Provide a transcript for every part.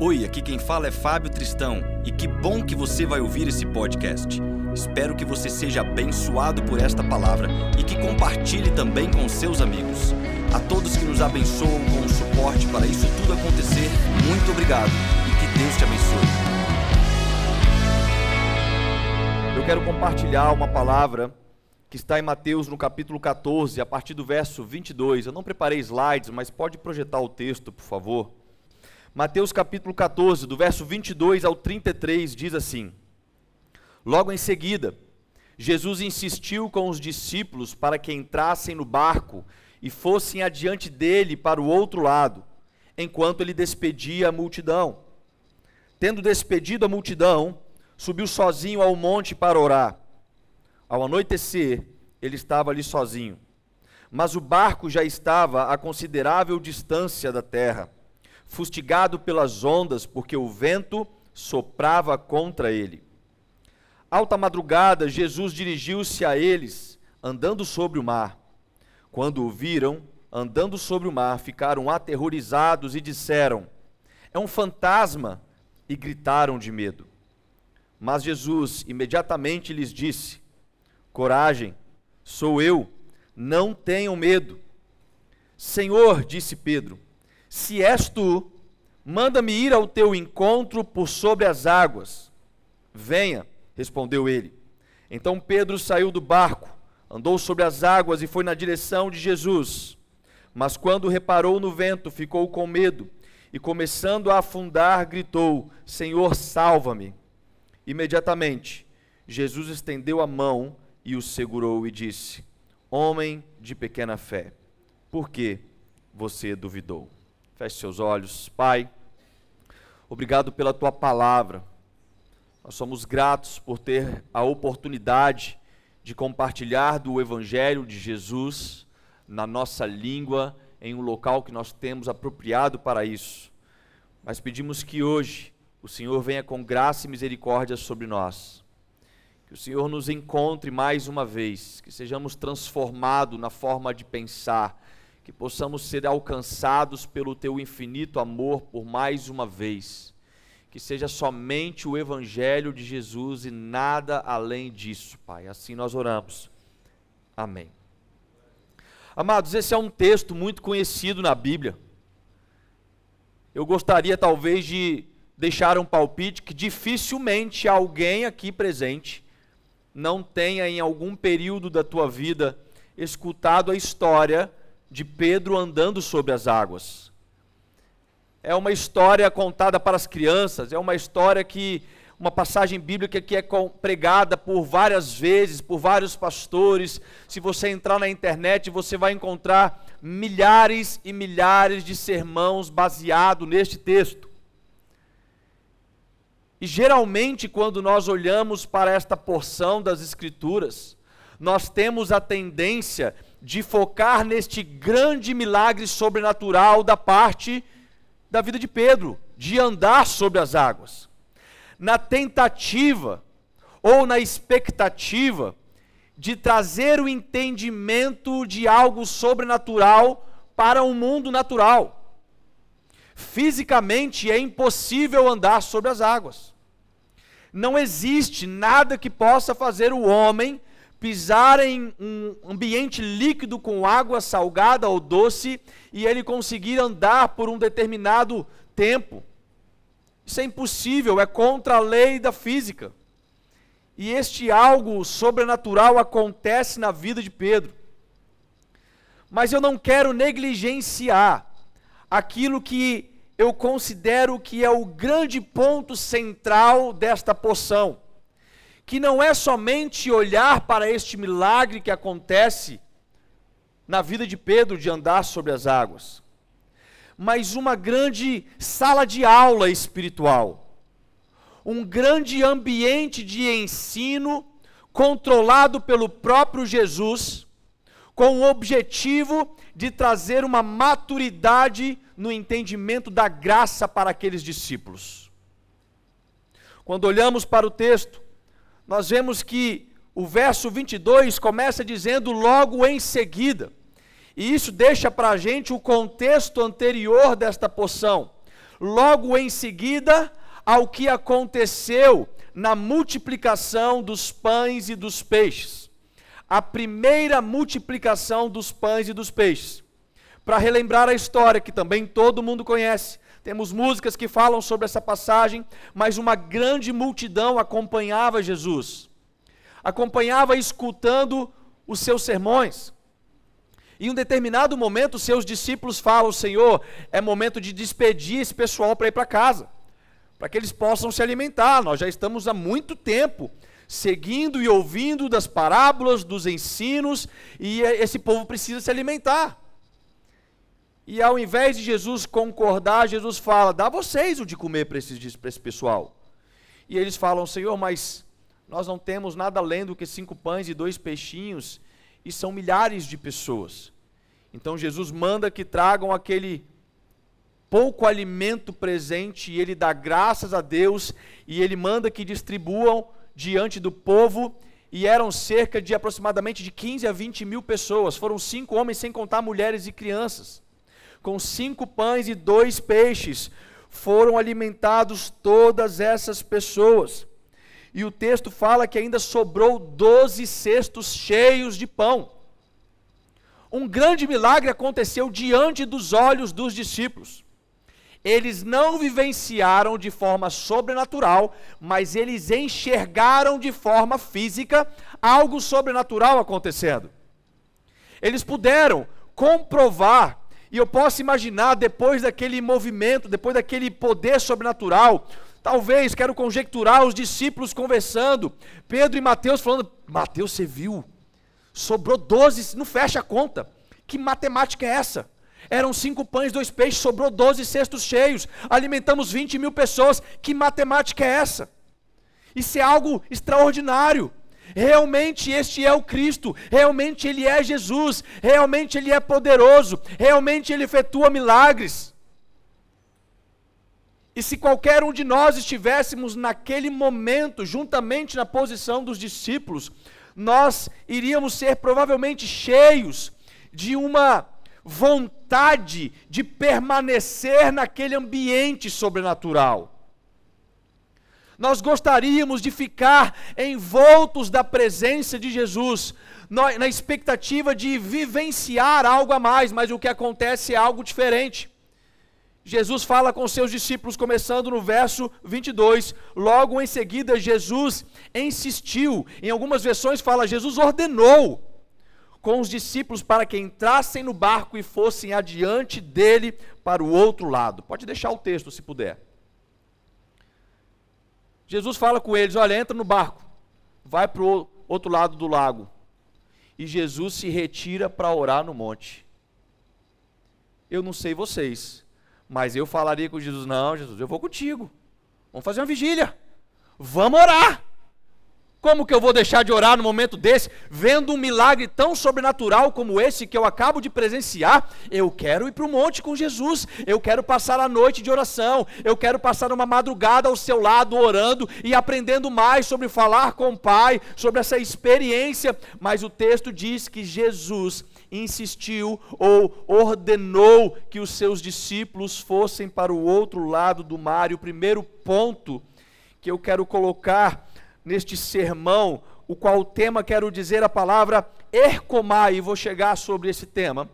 Oi, aqui quem fala é Fábio Tristão e que bom que você vai ouvir esse podcast. Espero que você seja abençoado por esta palavra e que compartilhe também com seus amigos. A todos que nos abençoam com o suporte para isso tudo acontecer, muito obrigado e que Deus te abençoe. Eu quero compartilhar uma palavra que está em Mateus no capítulo 14, a partir do verso 22. Eu não preparei slides, mas pode projetar o texto, por favor. Mateus capítulo 14, do verso 22 ao 33, diz assim: Logo em seguida, Jesus insistiu com os discípulos para que entrassem no barco e fossem adiante dele para o outro lado, enquanto ele despedia a multidão. Tendo despedido a multidão, subiu sozinho ao monte para orar. Ao anoitecer, ele estava ali sozinho. Mas o barco já estava a considerável distância da terra fustigado pelas ondas, porque o vento soprava contra ele. Alta madrugada, Jesus dirigiu-se a eles, andando sobre o mar. Quando o viram, andando sobre o mar, ficaram aterrorizados e disseram: É um fantasma! E gritaram de medo. Mas Jesus imediatamente lhes disse: Coragem, sou eu, não tenham medo. Senhor, disse Pedro, se és tu, manda-me ir ao teu encontro por sobre as águas. Venha, respondeu ele. Então Pedro saiu do barco, andou sobre as águas e foi na direção de Jesus. Mas quando reparou no vento, ficou com medo e, começando a afundar, gritou: Senhor, salva-me. Imediatamente, Jesus estendeu a mão e o segurou e disse: Homem de pequena fé, por que você duvidou? Feche seus olhos. Pai, obrigado pela tua palavra. Nós somos gratos por ter a oportunidade de compartilhar do Evangelho de Jesus na nossa língua, em um local que nós temos apropriado para isso. Mas pedimos que hoje o Senhor venha com graça e misericórdia sobre nós. Que o Senhor nos encontre mais uma vez, que sejamos transformados na forma de pensar, que possamos ser alcançados pelo teu infinito amor por mais uma vez. Que seja somente o Evangelho de Jesus e nada além disso, Pai. Assim nós oramos. Amém. Amados, esse é um texto muito conhecido na Bíblia. Eu gostaria talvez de deixar um palpite que dificilmente alguém aqui presente não tenha em algum período da tua vida escutado a história de Pedro andando sobre as águas. É uma história contada para as crianças, é uma história que uma passagem bíblica que é pregada por várias vezes, por vários pastores. Se você entrar na internet, você vai encontrar milhares e milhares de sermãos baseados neste texto. E geralmente, quando nós olhamos para esta porção das Escrituras, nós temos a tendência de focar neste grande milagre sobrenatural da parte da vida de Pedro, de andar sobre as águas. Na tentativa ou na expectativa de trazer o entendimento de algo sobrenatural para o um mundo natural. Fisicamente é impossível andar sobre as águas. Não existe nada que possa fazer o homem pisar em um ambiente líquido com água salgada ou doce e ele conseguir andar por um determinado tempo. Isso é impossível, é contra a lei da física. E este algo sobrenatural acontece na vida de Pedro. Mas eu não quero negligenciar aquilo que eu considero que é o grande ponto central desta poção que não é somente olhar para este milagre que acontece na vida de Pedro de andar sobre as águas, mas uma grande sala de aula espiritual, um grande ambiente de ensino controlado pelo próprio Jesus, com o objetivo de trazer uma maturidade no entendimento da graça para aqueles discípulos. Quando olhamos para o texto, nós vemos que o verso 22 começa dizendo logo em seguida. E isso deixa para a gente o contexto anterior desta poção. logo em seguida ao que aconteceu na multiplicação dos pães e dos peixes. A primeira multiplicação dos pães e dos peixes. Para relembrar a história que também todo mundo conhece, temos músicas que falam sobre essa passagem, mas uma grande multidão acompanhava Jesus, acompanhava escutando os seus sermões. Em um determinado momento, seus discípulos falam: Senhor, é momento de despedir esse pessoal para ir para casa, para que eles possam se alimentar. Nós já estamos há muito tempo seguindo e ouvindo das parábolas, dos ensinos, e esse povo precisa se alimentar. E ao invés de Jesus concordar, Jesus fala: dá vocês o de comer para esse, esse pessoal. E eles falam: Senhor, mas nós não temos nada além do que cinco pães e dois peixinhos, e são milhares de pessoas. Então Jesus manda que tragam aquele pouco alimento presente, e ele dá graças a Deus, e ele manda que distribuam diante do povo, e eram cerca de aproximadamente de 15 a 20 mil pessoas. Foram cinco homens, sem contar mulheres e crianças com cinco pães e dois peixes, foram alimentados todas essas pessoas. E o texto fala que ainda sobrou doze cestos cheios de pão. Um grande milagre aconteceu diante dos olhos dos discípulos. Eles não vivenciaram de forma sobrenatural, mas eles enxergaram de forma física algo sobrenatural acontecendo. Eles puderam comprovar e eu posso imaginar, depois daquele movimento, depois daquele poder sobrenatural, talvez, quero conjecturar, os discípulos conversando, Pedro e Mateus falando: Mateus, você viu? Sobrou 12, não fecha a conta. Que matemática é essa? Eram cinco pães, dois peixes, sobrou 12 cestos cheios, alimentamos 20 mil pessoas. Que matemática é essa? Isso é algo extraordinário. Realmente este é o Cristo, realmente ele é Jesus, realmente ele é poderoso, realmente ele efetua milagres. E se qualquer um de nós estivéssemos naquele momento, juntamente na posição dos discípulos, nós iríamos ser provavelmente cheios de uma vontade de permanecer naquele ambiente sobrenatural. Nós gostaríamos de ficar envoltos da presença de Jesus, na expectativa de vivenciar algo a mais, mas o que acontece é algo diferente. Jesus fala com seus discípulos, começando no verso 22. Logo em seguida, Jesus insistiu. Em algumas versões, fala: Jesus ordenou com os discípulos para que entrassem no barco e fossem adiante dele para o outro lado. Pode deixar o texto, se puder. Jesus fala com eles: olha, entra no barco, vai para o outro lado do lago. E Jesus se retira para orar no monte. Eu não sei vocês, mas eu falaria com Jesus: não, Jesus, eu vou contigo. Vamos fazer uma vigília. Vamos orar. Como que eu vou deixar de orar no momento desse, vendo um milagre tão sobrenatural como esse que eu acabo de presenciar? Eu quero ir para o monte com Jesus, eu quero passar a noite de oração, eu quero passar uma madrugada ao seu lado orando e aprendendo mais sobre falar com o Pai, sobre essa experiência. Mas o texto diz que Jesus insistiu ou ordenou que os seus discípulos fossem para o outro lado do mar. E o primeiro ponto que eu quero colocar neste sermão, o qual o tema quero dizer a palavra ercomai, e vou chegar sobre esse tema.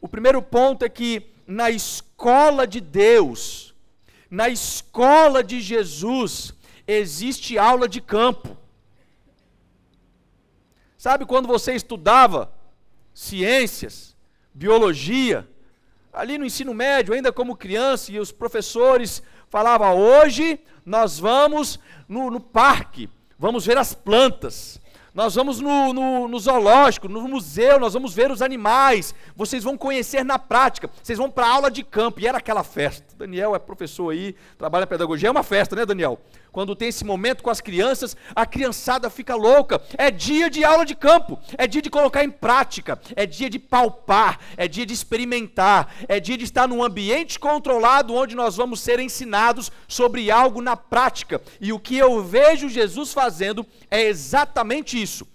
O primeiro ponto é que na escola de Deus, na escola de Jesus, existe aula de campo. Sabe quando você estudava ciências, biologia, ali no ensino médio, ainda como criança, e os professores falavam: hoje nós vamos no, no parque vamos ver as plantas, nós vamos no, no, no, zoológico, no museu, nós vamos ver os animais, vocês vão conhecer na prática, vocês vão para aula de campo, e era aquela festa. Daniel é professor aí, trabalha em pedagogia, é uma festa, né, Daniel? Quando tem esse momento com as crianças, a criançada fica louca. É dia de aula de campo, é dia de colocar em prática, é dia de palpar, é dia de experimentar, é dia de estar num ambiente controlado onde nós vamos ser ensinados sobre algo na prática. E o que eu vejo Jesus fazendo é exatamente isso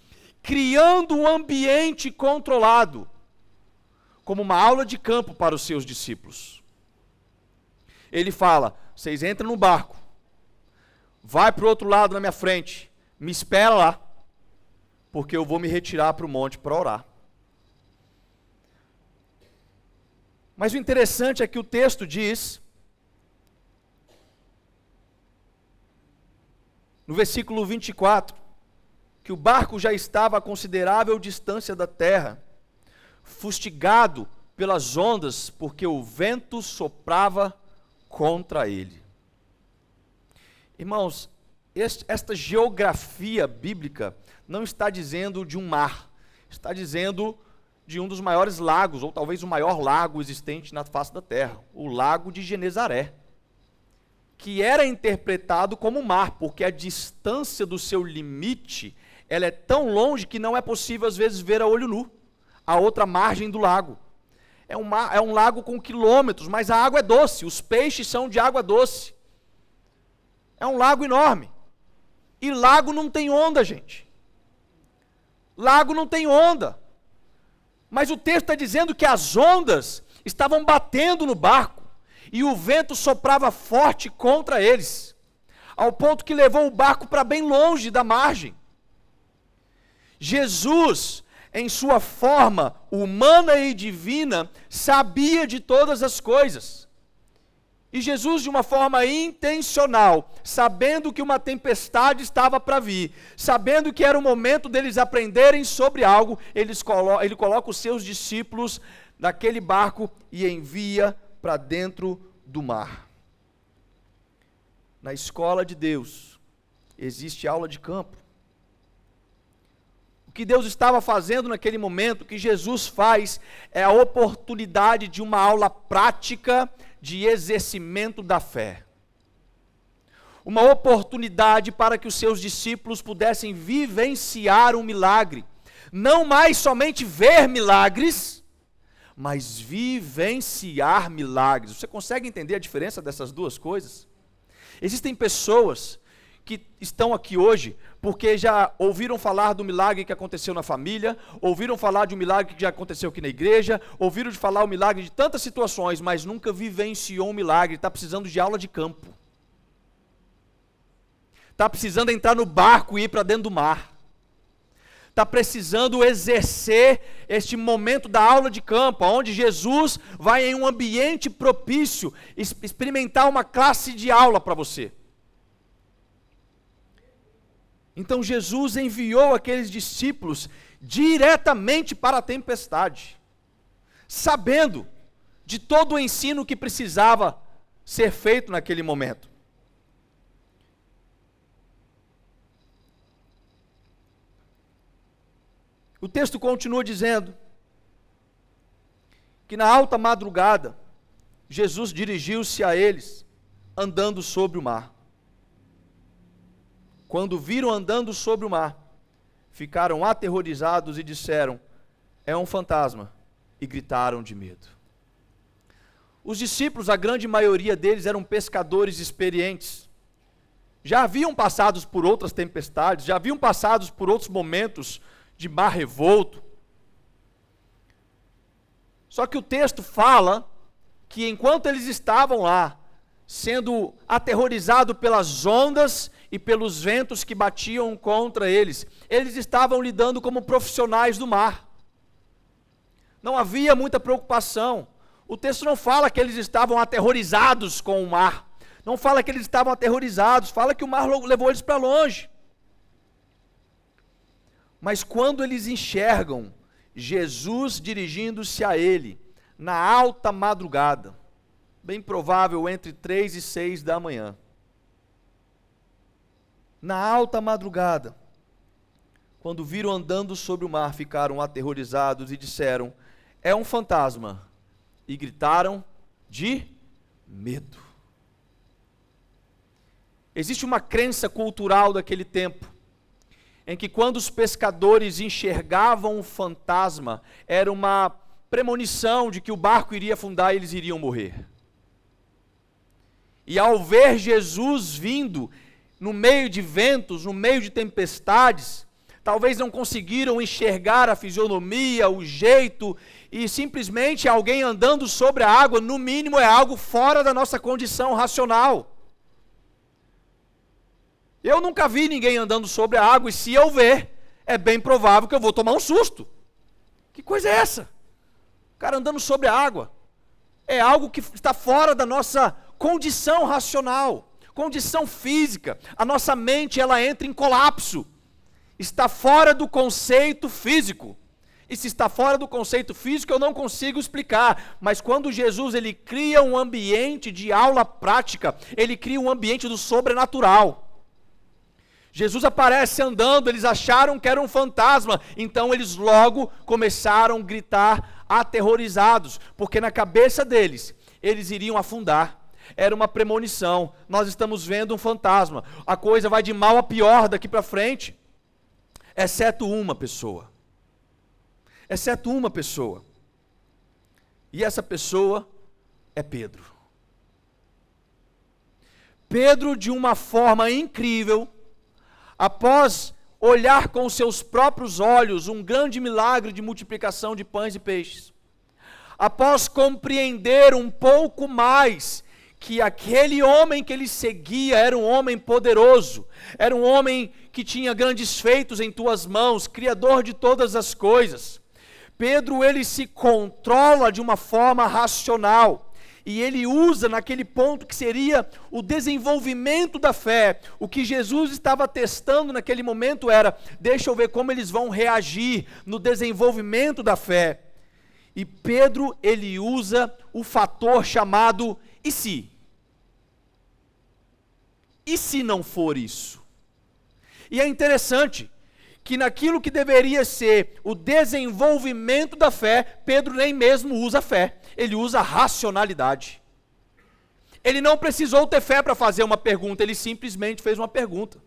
criando um ambiente controlado, como uma aula de campo para os seus discípulos. ele fala: vocês entram no barco, vai para o outro lado na minha frente, me espera lá, porque eu vou me retirar para o monte para orar. Mas o interessante é que o texto diz, no versículo 24, que o barco já estava a considerável distância da terra, fustigado pelas ondas, porque o vento soprava contra ele. Irmãos, esta geografia bíblica não está dizendo de um mar, está dizendo de um dos maiores lagos, ou talvez o maior lago existente na face da terra, o lago de Genezaré, que era interpretado como mar, porque a distância do seu limite, ela é tão longe que não é possível às vezes ver a olho nu a outra margem do lago. É um, mar, é um lago com quilômetros, mas a água é doce, os peixes são de água doce. É um lago enorme. E lago não tem onda, gente. Lago não tem onda. Mas o texto está dizendo que as ondas estavam batendo no barco e o vento soprava forte contra eles, ao ponto que levou o barco para bem longe da margem. Jesus em sua forma humana e divina, sabia de todas as coisas. E Jesus, de uma forma intencional, sabendo que uma tempestade estava para vir, sabendo que era o momento deles aprenderem sobre algo, colo ele coloca os seus discípulos naquele barco e envia para dentro do mar. Na escola de Deus existe aula de campo que Deus estava fazendo naquele momento, o que Jesus faz, é a oportunidade de uma aula prática de exercimento da fé. Uma oportunidade para que os seus discípulos pudessem vivenciar um milagre. Não mais somente ver milagres, mas vivenciar milagres. Você consegue entender a diferença dessas duas coisas? Existem pessoas que estão aqui hoje porque já ouviram falar do milagre que aconteceu na família, ouviram falar de um milagre que já aconteceu aqui na igreja, ouviram de falar o milagre de tantas situações, mas nunca vivenciou um milagre, está precisando de aula de campo. Está precisando entrar no barco e ir para dentro do mar. Está precisando exercer este momento da aula de campo, onde Jesus vai em um ambiente propício experimentar uma classe de aula para você. Então Jesus enviou aqueles discípulos diretamente para a tempestade, sabendo de todo o ensino que precisava ser feito naquele momento. O texto continua dizendo que na alta madrugada, Jesus dirigiu-se a eles, andando sobre o mar. Quando viram andando sobre o mar, ficaram aterrorizados e disseram: É um fantasma, e gritaram de medo. Os discípulos, a grande maioria deles, eram pescadores experientes. Já haviam passados por outras tempestades, já haviam passados por outros momentos de mar revolto. Só que o texto fala que enquanto eles estavam lá, sendo aterrorizado pelas ondas e pelos ventos que batiam contra eles. Eles estavam lidando como profissionais do mar. Não havia muita preocupação. O texto não fala que eles estavam aterrorizados com o mar. Não fala que eles estavam aterrorizados, fala que o mar levou eles para longe. Mas quando eles enxergam Jesus dirigindo-se a ele na alta madrugada, bem provável entre três e seis da manhã. Na alta madrugada, quando viram andando sobre o mar, ficaram aterrorizados e disseram: É um fantasma. E gritaram de medo. Existe uma crença cultural daquele tempo, em que quando os pescadores enxergavam um fantasma, era uma premonição de que o barco iria afundar e eles iriam morrer. E ao ver Jesus vindo, no meio de ventos, no meio de tempestades, talvez não conseguiram enxergar a fisionomia, o jeito, e simplesmente alguém andando sobre a água, no mínimo, é algo fora da nossa condição racional. Eu nunca vi ninguém andando sobre a água, e se eu ver, é bem provável que eu vou tomar um susto. Que coisa é essa? O cara andando sobre a água. É algo que está fora da nossa condição racional, condição física. A nossa mente, ela entra em colapso. Está fora do conceito físico. E se está fora do conceito físico, eu não consigo explicar. Mas quando Jesus ele cria um ambiente de aula prática, ele cria um ambiente do sobrenatural. Jesus aparece andando, eles acharam que era um fantasma, então eles logo começaram a gritar aterrorizados, porque na cabeça deles eles iriam afundar. Era uma premonição. Nós estamos vendo um fantasma. A coisa vai de mal a pior daqui para frente, exceto uma pessoa exceto uma pessoa. E essa pessoa é Pedro. Pedro, de uma forma incrível, após olhar com seus próprios olhos um grande milagre de multiplicação de pães e peixes, após compreender um pouco mais que aquele homem que ele seguia era um homem poderoso, era um homem que tinha grandes feitos em tuas mãos, criador de todas as coisas. Pedro ele se controla de uma forma racional e ele usa naquele ponto que seria o desenvolvimento da fé. O que Jesus estava testando naquele momento era: deixa eu ver como eles vão reagir no desenvolvimento da fé. E Pedro ele usa o fator chamado e se? E se não for isso? E é interessante que naquilo que deveria ser o desenvolvimento da fé, Pedro nem mesmo usa fé, ele usa racionalidade. Ele não precisou ter fé para fazer uma pergunta, ele simplesmente fez uma pergunta: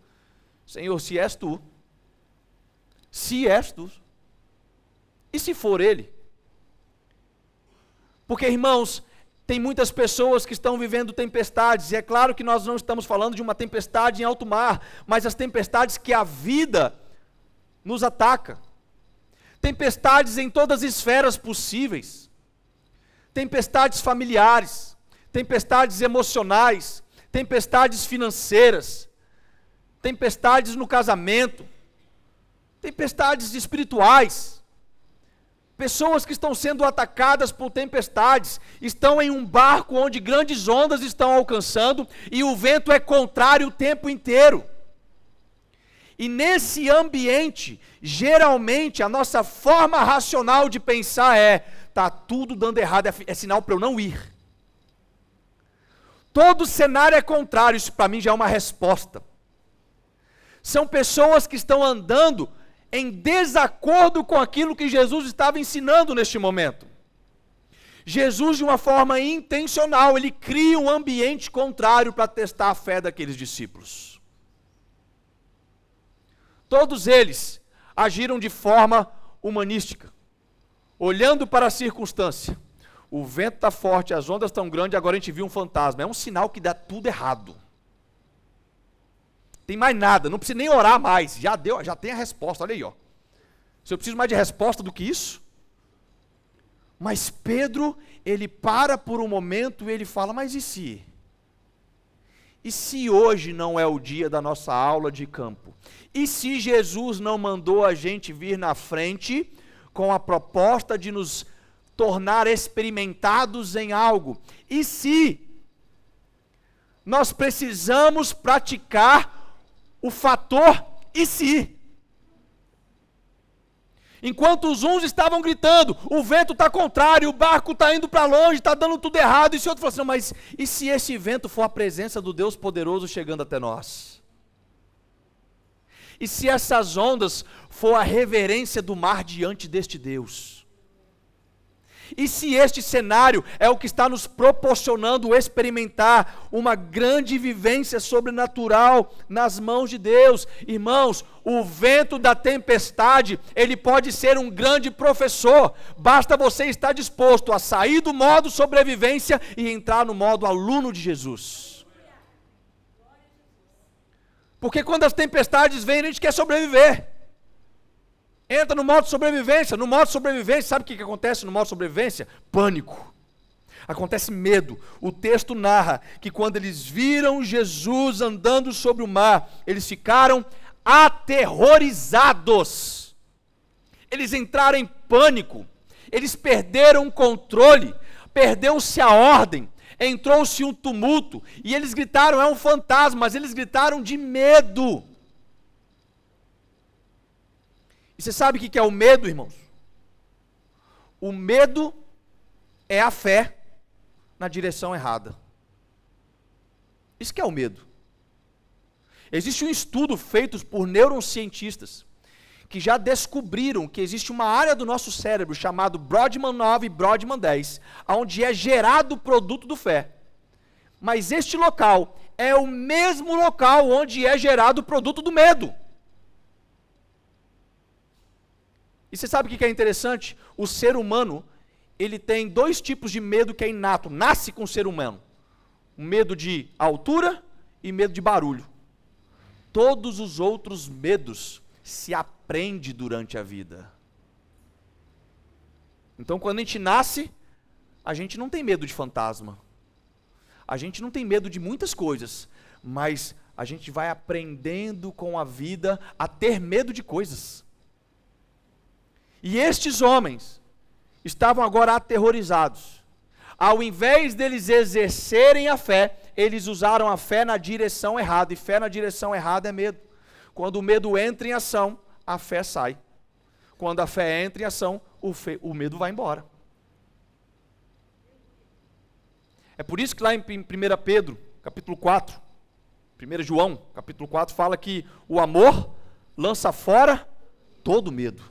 Senhor, se és tu, se és tu, e se for ele? Porque, irmãos, tem muitas pessoas que estão vivendo tempestades, e é claro que nós não estamos falando de uma tempestade em alto mar, mas as tempestades que a vida nos ataca. Tempestades em todas as esferas possíveis. Tempestades familiares, tempestades emocionais, tempestades financeiras, tempestades no casamento, tempestades espirituais. Pessoas que estão sendo atacadas por tempestades, estão em um barco onde grandes ondas estão alcançando e o vento é contrário o tempo inteiro. E nesse ambiente, geralmente a nossa forma racional de pensar é: tá tudo dando errado, é, é sinal para eu não ir. Todo cenário é contrário, isso para mim já é uma resposta. São pessoas que estão andando em desacordo com aquilo que Jesus estava ensinando neste momento. Jesus, de uma forma intencional, ele cria um ambiente contrário para testar a fé daqueles discípulos. Todos eles agiram de forma humanística, olhando para a circunstância. O vento está forte, as ondas estão grandes, agora a gente viu um fantasma. É um sinal que dá tudo errado. Tem mais nada, não precisa nem orar mais. Já deu, já tem a resposta. Olha aí, ó. Se eu preciso mais de resposta do que isso? Mas Pedro, ele para por um momento e ele fala: Mas e se? E se hoje não é o dia da nossa aula de campo? E se Jesus não mandou a gente vir na frente com a proposta de nos tornar experimentados em algo? E se nós precisamos praticar o fator e se? Enquanto os uns estavam gritando, o vento está contrário, o barco está indo para longe, está dando tudo errado. E esse outro falou assim: mas e se esse vento for a presença do Deus poderoso chegando até nós? E se essas ondas for a reverência do mar diante deste Deus? E se este cenário é o que está nos proporcionando experimentar uma grande vivência sobrenatural nas mãos de Deus, irmãos, o vento da tempestade, ele pode ser um grande professor, basta você estar disposto a sair do modo sobrevivência e entrar no modo aluno de Jesus. Porque quando as tempestades vêm, a gente quer sobreviver. Entra no modo sobrevivência. No modo sobrevivência, sabe o que, que acontece no modo sobrevivência? Pânico. Acontece medo. O texto narra que quando eles viram Jesus andando sobre o mar, eles ficaram aterrorizados. Eles entraram em pânico. Eles perderam o controle. Perdeu-se a ordem. Entrou-se um tumulto. E eles gritaram: é um fantasma. Mas eles gritaram de medo. E você sabe o que é o medo, irmãos? O medo é a fé na direção errada. Isso que é o medo. Existe um estudo feito por neurocientistas que já descobriram que existe uma área do nosso cérebro chamado Brodmann 9 e Brodmann 10, onde é gerado o produto do fé. Mas este local é o mesmo local onde é gerado o produto do medo. E você sabe o que é interessante? O ser humano, ele tem dois tipos de medo que é inato, nasce com o ser humano. Medo de altura e medo de barulho. Todos os outros medos se aprende durante a vida. Então, quando a gente nasce, a gente não tem medo de fantasma. A gente não tem medo de muitas coisas, mas a gente vai aprendendo com a vida a ter medo de coisas. E estes homens estavam agora aterrorizados. Ao invés deles exercerem a fé, eles usaram a fé na direção errada. E fé na direção errada é medo. Quando o medo entra em ação, a fé sai. Quando a fé entra em ação, o, fe... o medo vai embora. É por isso que lá em 1 Pedro, capítulo 4, 1 João, capítulo 4, fala que o amor lança fora todo medo.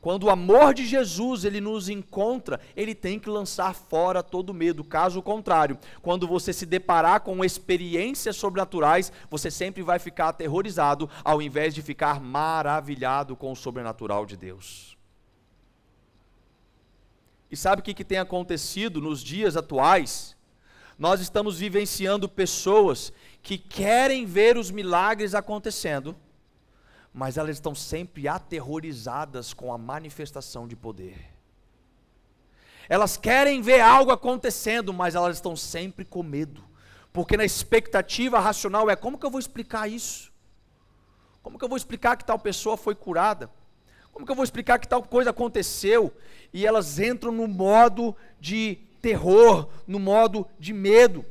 Quando o amor de Jesus ele nos encontra, ele tem que lançar fora todo medo. Caso contrário, quando você se deparar com experiências sobrenaturais, você sempre vai ficar aterrorizado, ao invés de ficar maravilhado com o sobrenatural de Deus. E sabe o que, que tem acontecido nos dias atuais? Nós estamos vivenciando pessoas que querem ver os milagres acontecendo mas elas estão sempre aterrorizadas com a manifestação de poder. Elas querem ver algo acontecendo, mas elas estão sempre com medo, porque na expectativa racional é como que eu vou explicar isso? Como que eu vou explicar que tal pessoa foi curada? Como que eu vou explicar que tal coisa aconteceu? E elas entram no modo de terror, no modo de medo.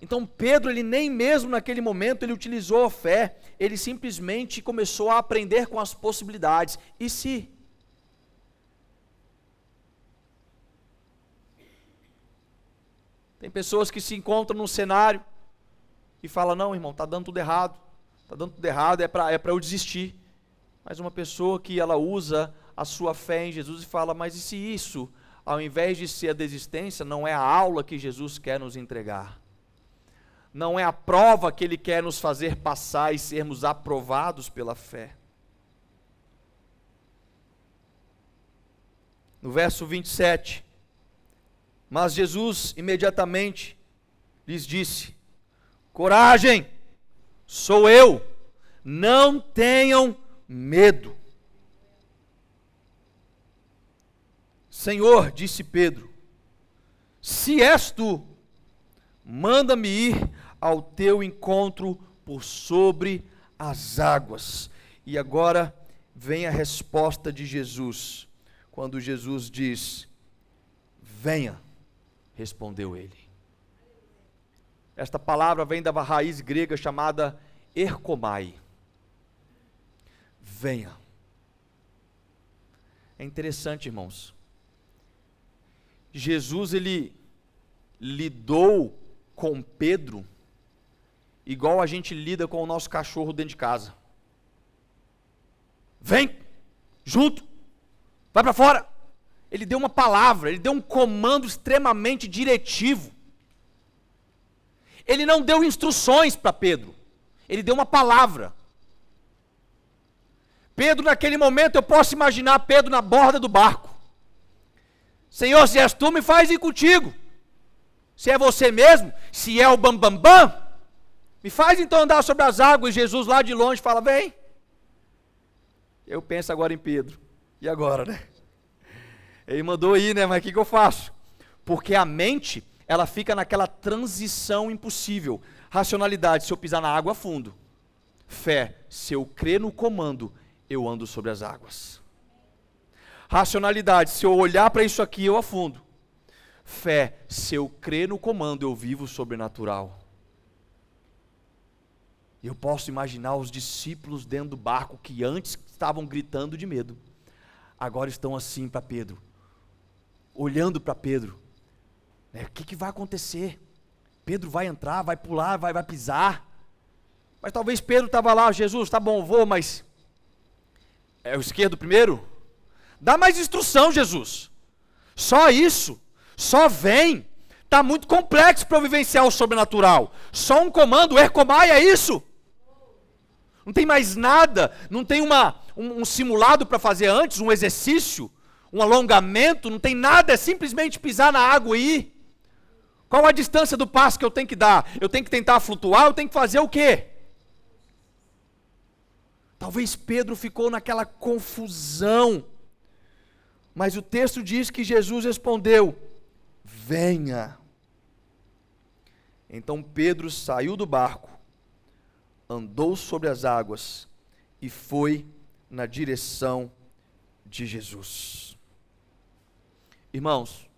Então Pedro, ele nem mesmo naquele momento ele utilizou a fé, ele simplesmente começou a aprender com as possibilidades. E se Tem pessoas que se encontram num cenário e falam: "Não, irmão, tá dando tudo errado. Tá dando tudo errado, é para é para eu desistir". Mas uma pessoa que ela usa a sua fé em Jesus e fala: "Mas e se isso, ao invés de ser a desistência, não é a aula que Jesus quer nos entregar?" Não é a prova que Ele quer nos fazer passar e sermos aprovados pela fé. No verso 27, mas Jesus imediatamente lhes disse: Coragem, sou eu, não tenham medo. Senhor, disse Pedro, se és tu, manda-me ir ao teu encontro por sobre as águas. E agora vem a resposta de Jesus, quando Jesus diz: Venha, respondeu ele. Esta palavra vem da raiz grega chamada erkomai. Venha. É interessante, irmãos. Jesus ele lidou com Pedro igual a gente lida com o nosso cachorro dentro de casa. Vem, junto, vai para fora. Ele deu uma palavra, ele deu um comando extremamente diretivo. Ele não deu instruções para Pedro, ele deu uma palavra. Pedro, naquele momento, eu posso imaginar Pedro na borda do barco. Senhor, se és tu, me faz ir contigo. Se é você mesmo, se é o bambambam, bam, bam, me faz então andar sobre as águas. E Jesus lá de longe fala: Vem. Eu penso agora em Pedro. E agora, né? Ele mandou ir, né? Mas o que, que eu faço? Porque a mente, ela fica naquela transição impossível. Racionalidade, se eu pisar na água, fundo. Fé, se eu crer no comando, eu ando sobre as águas. Racionalidade, se eu olhar para isso aqui, eu afundo. Fé, se eu crer no comando, eu vivo sobrenatural. Eu posso imaginar os discípulos dentro do barco que antes estavam gritando de medo, agora estão assim para Pedro, olhando para Pedro. É, o que, que vai acontecer? Pedro vai entrar, vai pular, vai, vai pisar. Mas talvez Pedro estava lá, Jesus, tá bom, vou, mas é o esquerdo primeiro? Dá mais instrução, Jesus. Só isso. Só vem. Está muito complexo para vivenciar o sobrenatural. Só um comando, Ercomai, é isso? Não tem mais nada, não tem uma, um, um simulado para fazer antes, um exercício, um alongamento, não tem nada, é simplesmente pisar na água e ir. Qual a distância do passo que eu tenho que dar? Eu tenho que tentar flutuar, eu tenho que fazer o quê? Talvez Pedro ficou naquela confusão. Mas o texto diz que Jesus respondeu: Venha. Então Pedro saiu do barco, andou sobre as águas e foi na direção de Jesus. Irmãos,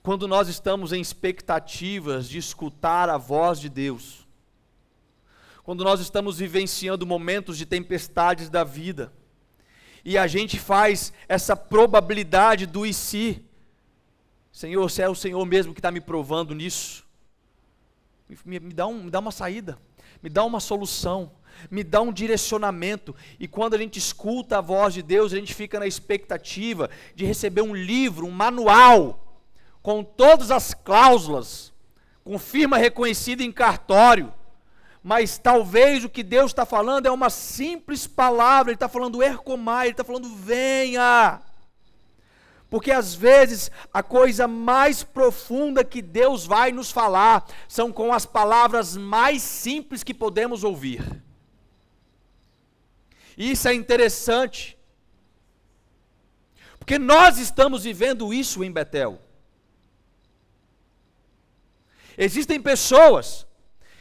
quando nós estamos em expectativas de escutar a voz de Deus, quando nós estamos vivenciando momentos de tempestades da vida, e a gente faz essa probabilidade do e se, Senhor, se é o Senhor mesmo que está me provando nisso, me, me, dá um, me dá uma saída, me dá uma solução, me dá um direcionamento. E quando a gente escuta a voz de Deus, a gente fica na expectativa de receber um livro, um manual, com todas as cláusulas, com firma reconhecida em cartório, mas talvez o que Deus está falando é uma simples palavra, Ele está falando ercomai, Ele está falando venha. Porque às vezes a coisa mais profunda que Deus vai nos falar são com as palavras mais simples que podemos ouvir. Isso é interessante, porque nós estamos vivendo isso em Betel. Existem pessoas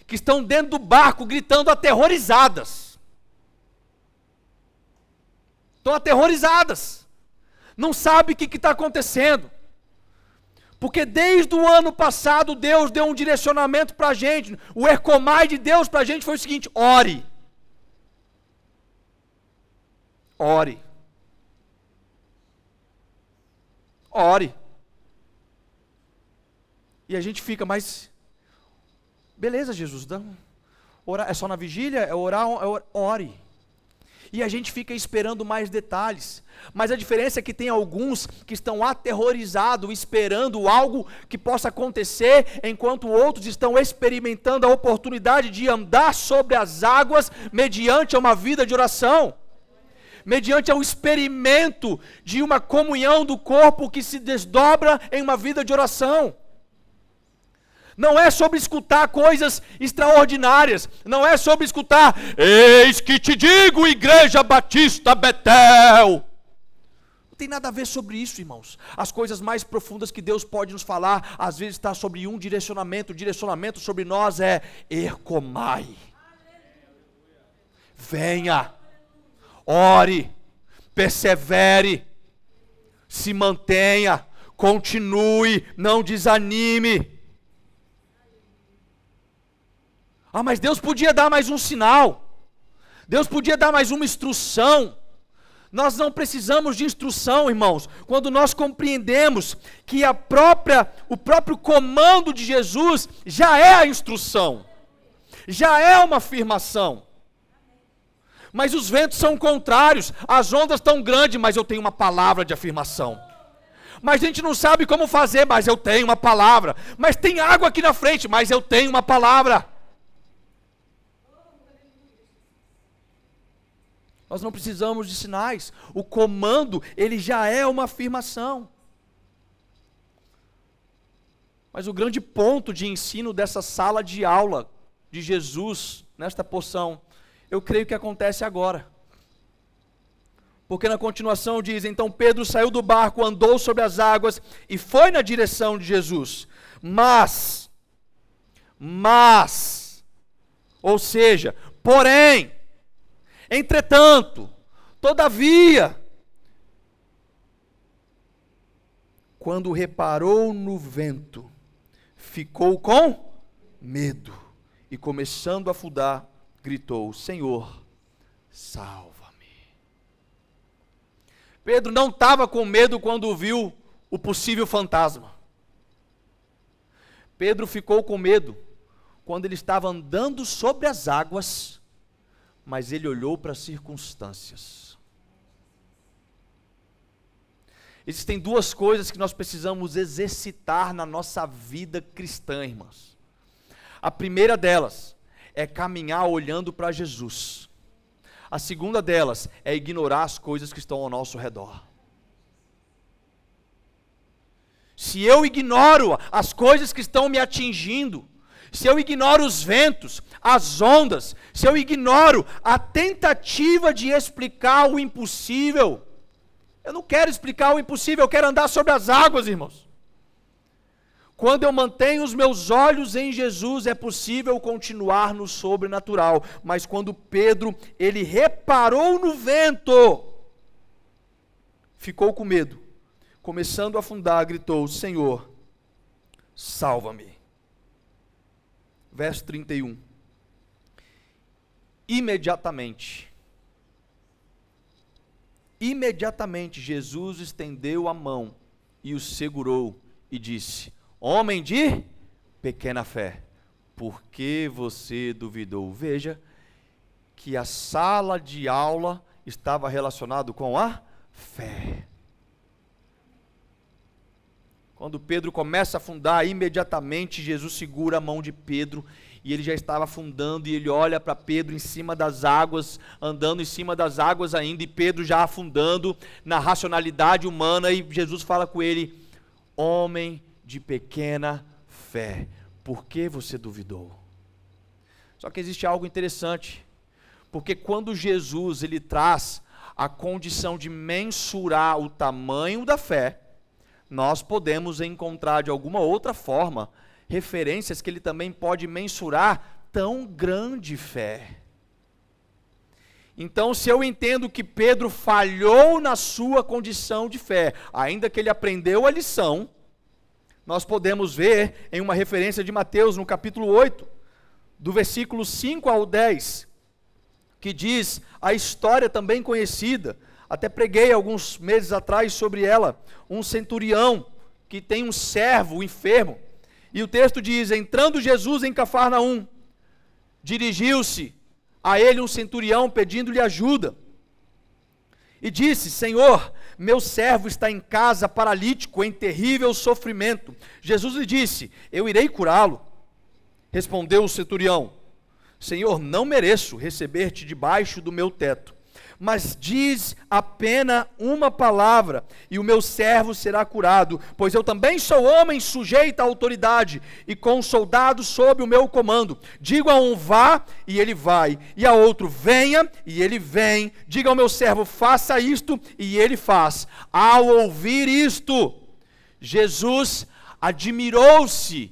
que estão dentro do barco gritando aterrorizadas. Estão aterrorizadas. Não sabe o que está acontecendo. Porque desde o ano passado Deus deu um direcionamento para a gente. O Ercomai de Deus para a gente foi o seguinte: ore. Ore. Ore. E a gente fica, mas Beleza, Jesus, dá, orar, é só na vigília? É orar, é orar, ore. E a gente fica esperando mais detalhes. Mas a diferença é que tem alguns que estão aterrorizados, esperando algo que possa acontecer, enquanto outros estão experimentando a oportunidade de andar sobre as águas mediante uma vida de oração. Mediante um experimento de uma comunhão do corpo que se desdobra em uma vida de oração não é sobre escutar coisas extraordinárias, não é sobre escutar, eis que te digo, Igreja Batista Betel. Não tem nada a ver sobre isso, irmãos. As coisas mais profundas que Deus pode nos falar, às vezes está sobre um direcionamento, o direcionamento sobre nós é Ercomai. Venha, ore, persevere, se mantenha, continue, não desanime. Ah, mas Deus podia dar mais um sinal. Deus podia dar mais uma instrução. Nós não precisamos de instrução, irmãos, quando nós compreendemos que a própria, o próprio comando de Jesus já é a instrução, já é uma afirmação. Mas os ventos são contrários, as ondas estão grandes, mas eu tenho uma palavra de afirmação. Mas a gente não sabe como fazer, mas eu tenho uma palavra. Mas tem água aqui na frente, mas eu tenho uma palavra. Nós não precisamos de sinais. O comando, ele já é uma afirmação. Mas o grande ponto de ensino dessa sala de aula de Jesus, nesta poção, eu creio que acontece agora. Porque na continuação diz: Então Pedro saiu do barco, andou sobre as águas e foi na direção de Jesus. Mas, mas, ou seja, porém, entretanto, todavia, quando reparou no vento, ficou com medo e, começando a afundar, gritou: Senhor, salva. Pedro não estava com medo quando viu o possível fantasma. Pedro ficou com medo quando ele estava andando sobre as águas, mas ele olhou para as circunstâncias. Existem duas coisas que nós precisamos exercitar na nossa vida cristã, irmãs. A primeira delas é caminhar olhando para Jesus. A segunda delas é ignorar as coisas que estão ao nosso redor. Se eu ignoro as coisas que estão me atingindo, se eu ignoro os ventos, as ondas, se eu ignoro a tentativa de explicar o impossível, eu não quero explicar o impossível, eu quero andar sobre as águas, irmãos. Quando eu mantenho os meus olhos em Jesus, é possível continuar no sobrenatural. Mas quando Pedro, ele reparou no vento, ficou com medo. Começando a afundar, gritou: Senhor, salva-me. Verso 31. Imediatamente, imediatamente Jesus estendeu a mão e o segurou e disse: Homem de pequena fé, por que você duvidou? Veja que a sala de aula estava relacionado com a fé. Quando Pedro começa a afundar, imediatamente Jesus segura a mão de Pedro e ele já estava afundando e ele olha para Pedro em cima das águas, andando em cima das águas ainda e Pedro já afundando na racionalidade humana e Jesus fala com ele: "Homem de pequena fé. Por que você duvidou? Só que existe algo interessante, porque quando Jesus ele traz a condição de mensurar o tamanho da fé, nós podemos encontrar de alguma outra forma referências que ele também pode mensurar tão grande fé. Então, se eu entendo que Pedro falhou na sua condição de fé, ainda que ele aprendeu a lição, nós podemos ver em uma referência de Mateus no capítulo 8, do versículo 5 ao 10, que diz a história também conhecida, até preguei alguns meses atrás sobre ela, um centurião que tem um servo enfermo. E o texto diz: Entrando Jesus em Cafarnaum, dirigiu-se a ele um centurião pedindo-lhe ajuda. E disse: Senhor, meu servo está em casa paralítico, em terrível sofrimento. Jesus lhe disse: Eu irei curá-lo. Respondeu o centurião: Senhor, não mereço receber-te debaixo do meu teto mas diz apenas uma palavra, e o meu servo será curado, pois eu também sou homem sujeito à autoridade, e com soldados sob o meu comando. Digo a um vá, e ele vai, e a outro venha, e ele vem. Diga ao meu servo, faça isto, e ele faz. Ao ouvir isto, Jesus admirou-se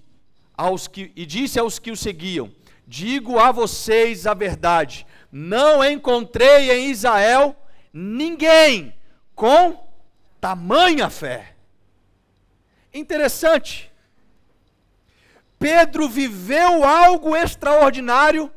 aos que e disse aos que o seguiam: Digo a vocês a verdade não encontrei em Israel ninguém com tamanha fé. Interessante. Pedro viveu algo extraordinário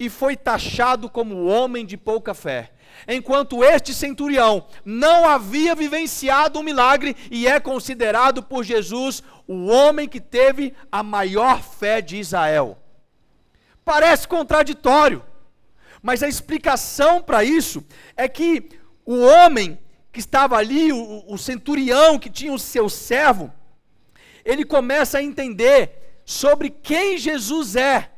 e foi taxado como homem de pouca fé. Enquanto este centurião não havia vivenciado um milagre e é considerado por Jesus o homem que teve a maior fé de Israel. Parece contraditório. Mas a explicação para isso é que o homem que estava ali, o, o centurião que tinha o seu servo, ele começa a entender sobre quem Jesus é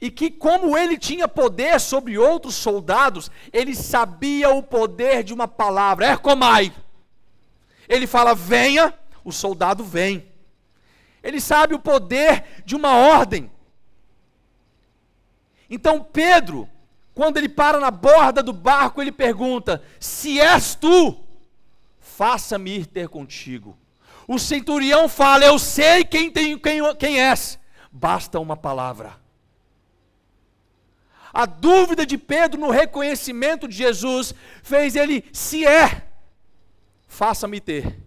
e que, como ele tinha poder sobre outros soldados, ele sabia o poder de uma palavra, Ercomai. Ele fala, venha, o soldado vem. Ele sabe o poder de uma ordem. Então Pedro, quando ele para na borda do barco, ele pergunta: Se és tu, faça-me ir ter contigo. O centurião fala: Eu sei quem, tem, quem, quem és, basta uma palavra. A dúvida de Pedro no reconhecimento de Jesus fez ele, se é, faça-me ter.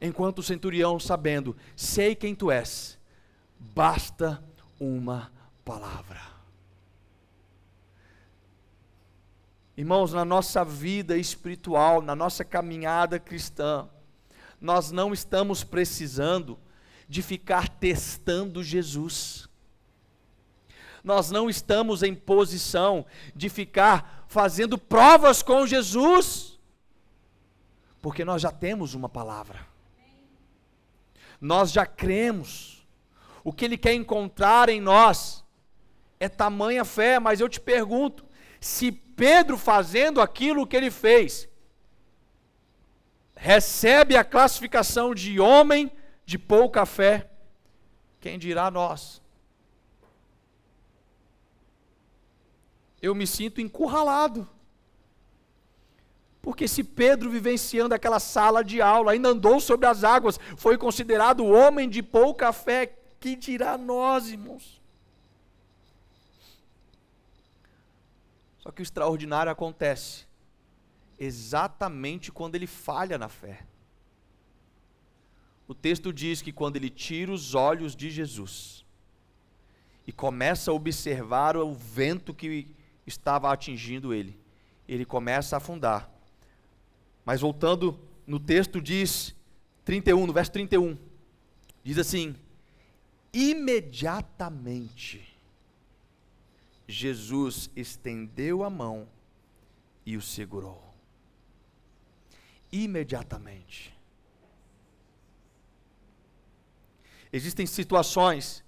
Enquanto o centurião, sabendo, sei quem tu és, basta uma palavra. Irmãos, na nossa vida espiritual, na nossa caminhada cristã, nós não estamos precisando de ficar testando Jesus. Nós não estamos em posição de ficar fazendo provas com Jesus, porque nós já temos uma palavra. Nós já cremos. O que Ele quer encontrar em nós é tamanha fé, mas eu te pergunto: se Pedro fazendo aquilo que ele fez, recebe a classificação de homem de pouca fé, quem dirá nós? Eu me sinto encurralado. Porque se Pedro, vivenciando aquela sala de aula, ainda andou sobre as águas, foi considerado homem de pouca fé, que dirá nós, irmãos? Só que o extraordinário acontece exatamente quando ele falha na fé. O texto diz que quando ele tira os olhos de Jesus e começa a observar o vento que estava atingindo ele, ele começa a afundar. Mas voltando no texto diz 31, no verso 31, diz assim: imediatamente Jesus estendeu a mão e o segurou imediatamente. Existem situações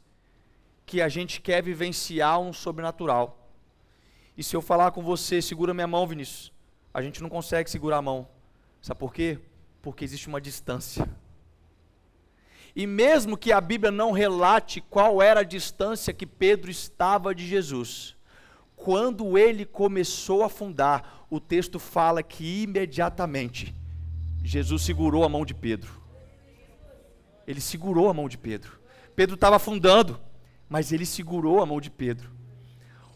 que a gente quer vivenciar um sobrenatural. E se eu falar com você, segura minha mão, Vinícius, a gente não consegue segurar a mão. Sabe por quê? Porque existe uma distância. E mesmo que a Bíblia não relate qual era a distância que Pedro estava de Jesus, quando ele começou a afundar, o texto fala que imediatamente Jesus segurou a mão de Pedro. Ele segurou a mão de Pedro. Pedro estava afundando, mas ele segurou a mão de Pedro.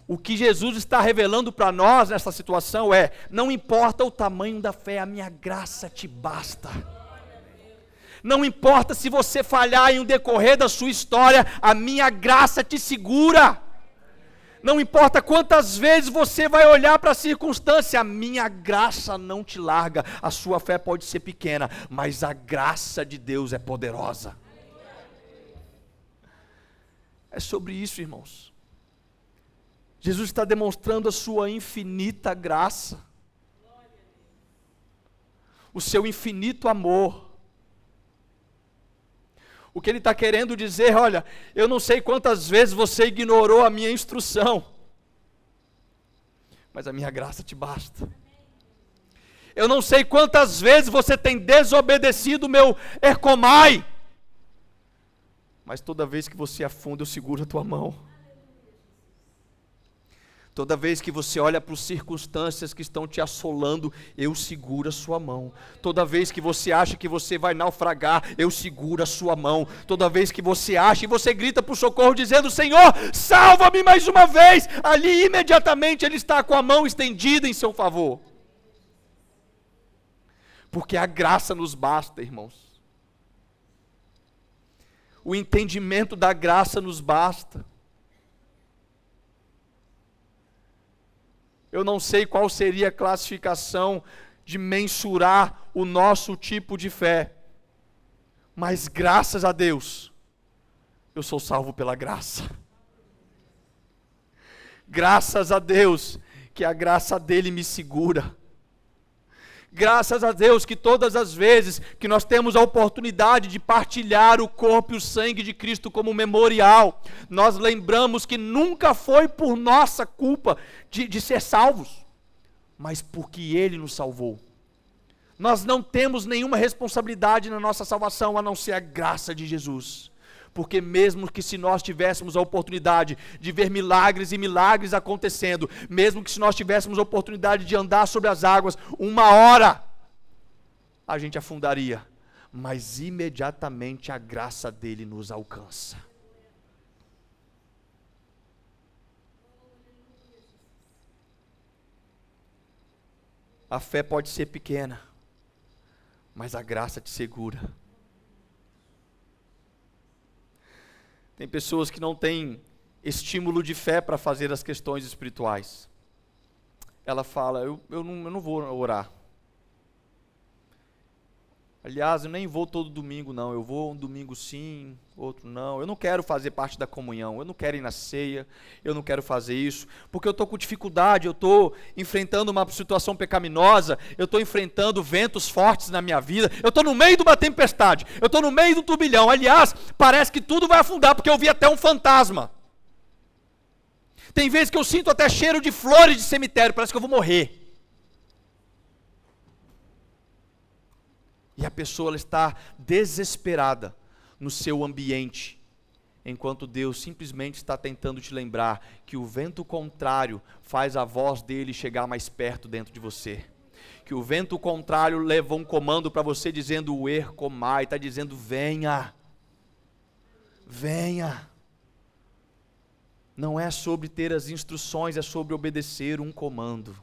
O que Jesus está revelando para nós nessa situação é: não importa o tamanho da fé, a minha graça te basta. Não importa se você falhar em um decorrer da sua história, a minha graça te segura. Não importa quantas vezes você vai olhar para a circunstância, a minha graça não te larga. A sua fé pode ser pequena, mas a graça de Deus é poderosa. É sobre isso, irmãos. Jesus está demonstrando a sua infinita graça, o seu infinito amor o que ele está querendo dizer, olha, eu não sei quantas vezes você ignorou a minha instrução, mas a minha graça te basta. Eu não sei quantas vezes você tem desobedecido o meu ercomai, mas toda vez que você afunda, eu seguro a tua mão. Toda vez que você olha para as circunstâncias que estão te assolando, eu seguro a sua mão. Toda vez que você acha que você vai naufragar, eu seguro a sua mão. Toda vez que você acha e você grita por socorro dizendo: Senhor, salva-me mais uma vez, ali imediatamente Ele está com a mão estendida em seu favor. Porque a graça nos basta, irmãos. O entendimento da graça nos basta. Eu não sei qual seria a classificação de mensurar o nosso tipo de fé, mas graças a Deus, eu sou salvo pela graça. Graças a Deus, que a graça dele me segura. Graças a Deus que todas as vezes que nós temos a oportunidade de partilhar o corpo e o sangue de Cristo como memorial, nós lembramos que nunca foi por nossa culpa de, de ser salvos, mas porque Ele nos salvou. Nós não temos nenhuma responsabilidade na nossa salvação a não ser a graça de Jesus. Porque mesmo que se nós tivéssemos a oportunidade de ver milagres e milagres acontecendo, mesmo que se nós tivéssemos a oportunidade de andar sobre as águas uma hora, a gente afundaria, mas imediatamente a graça dele nos alcança. A fé pode ser pequena, mas a graça te segura. Tem pessoas que não têm estímulo de fé para fazer as questões espirituais. Ela fala: Eu, eu, não, eu não vou orar. Aliás, eu nem vou todo domingo, não. Eu vou um domingo sim, outro não. Eu não quero fazer parte da comunhão. Eu não quero ir na ceia. Eu não quero fazer isso. Porque eu estou com dificuldade. Eu estou enfrentando uma situação pecaminosa. Eu estou enfrentando ventos fortes na minha vida. Eu estou no meio de uma tempestade. Eu estou no meio do turbilhão. Aliás, parece que tudo vai afundar porque eu vi até um fantasma. Tem vezes que eu sinto até cheiro de flores de cemitério. Parece que eu vou morrer. E a pessoa está desesperada no seu ambiente, enquanto Deus simplesmente está tentando te lembrar que o vento contrário faz a voz dele chegar mais perto dentro de você. Que o vento contrário leva um comando para você dizendo o ercomai, está dizendo venha, venha. Não é sobre ter as instruções, é sobre obedecer um comando.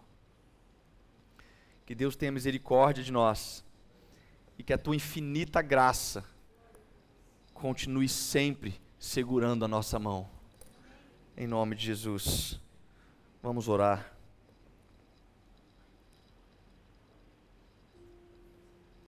Que Deus tenha misericórdia de nós e que a tua infinita graça continue sempre segurando a nossa mão. Em nome de Jesus. Vamos orar.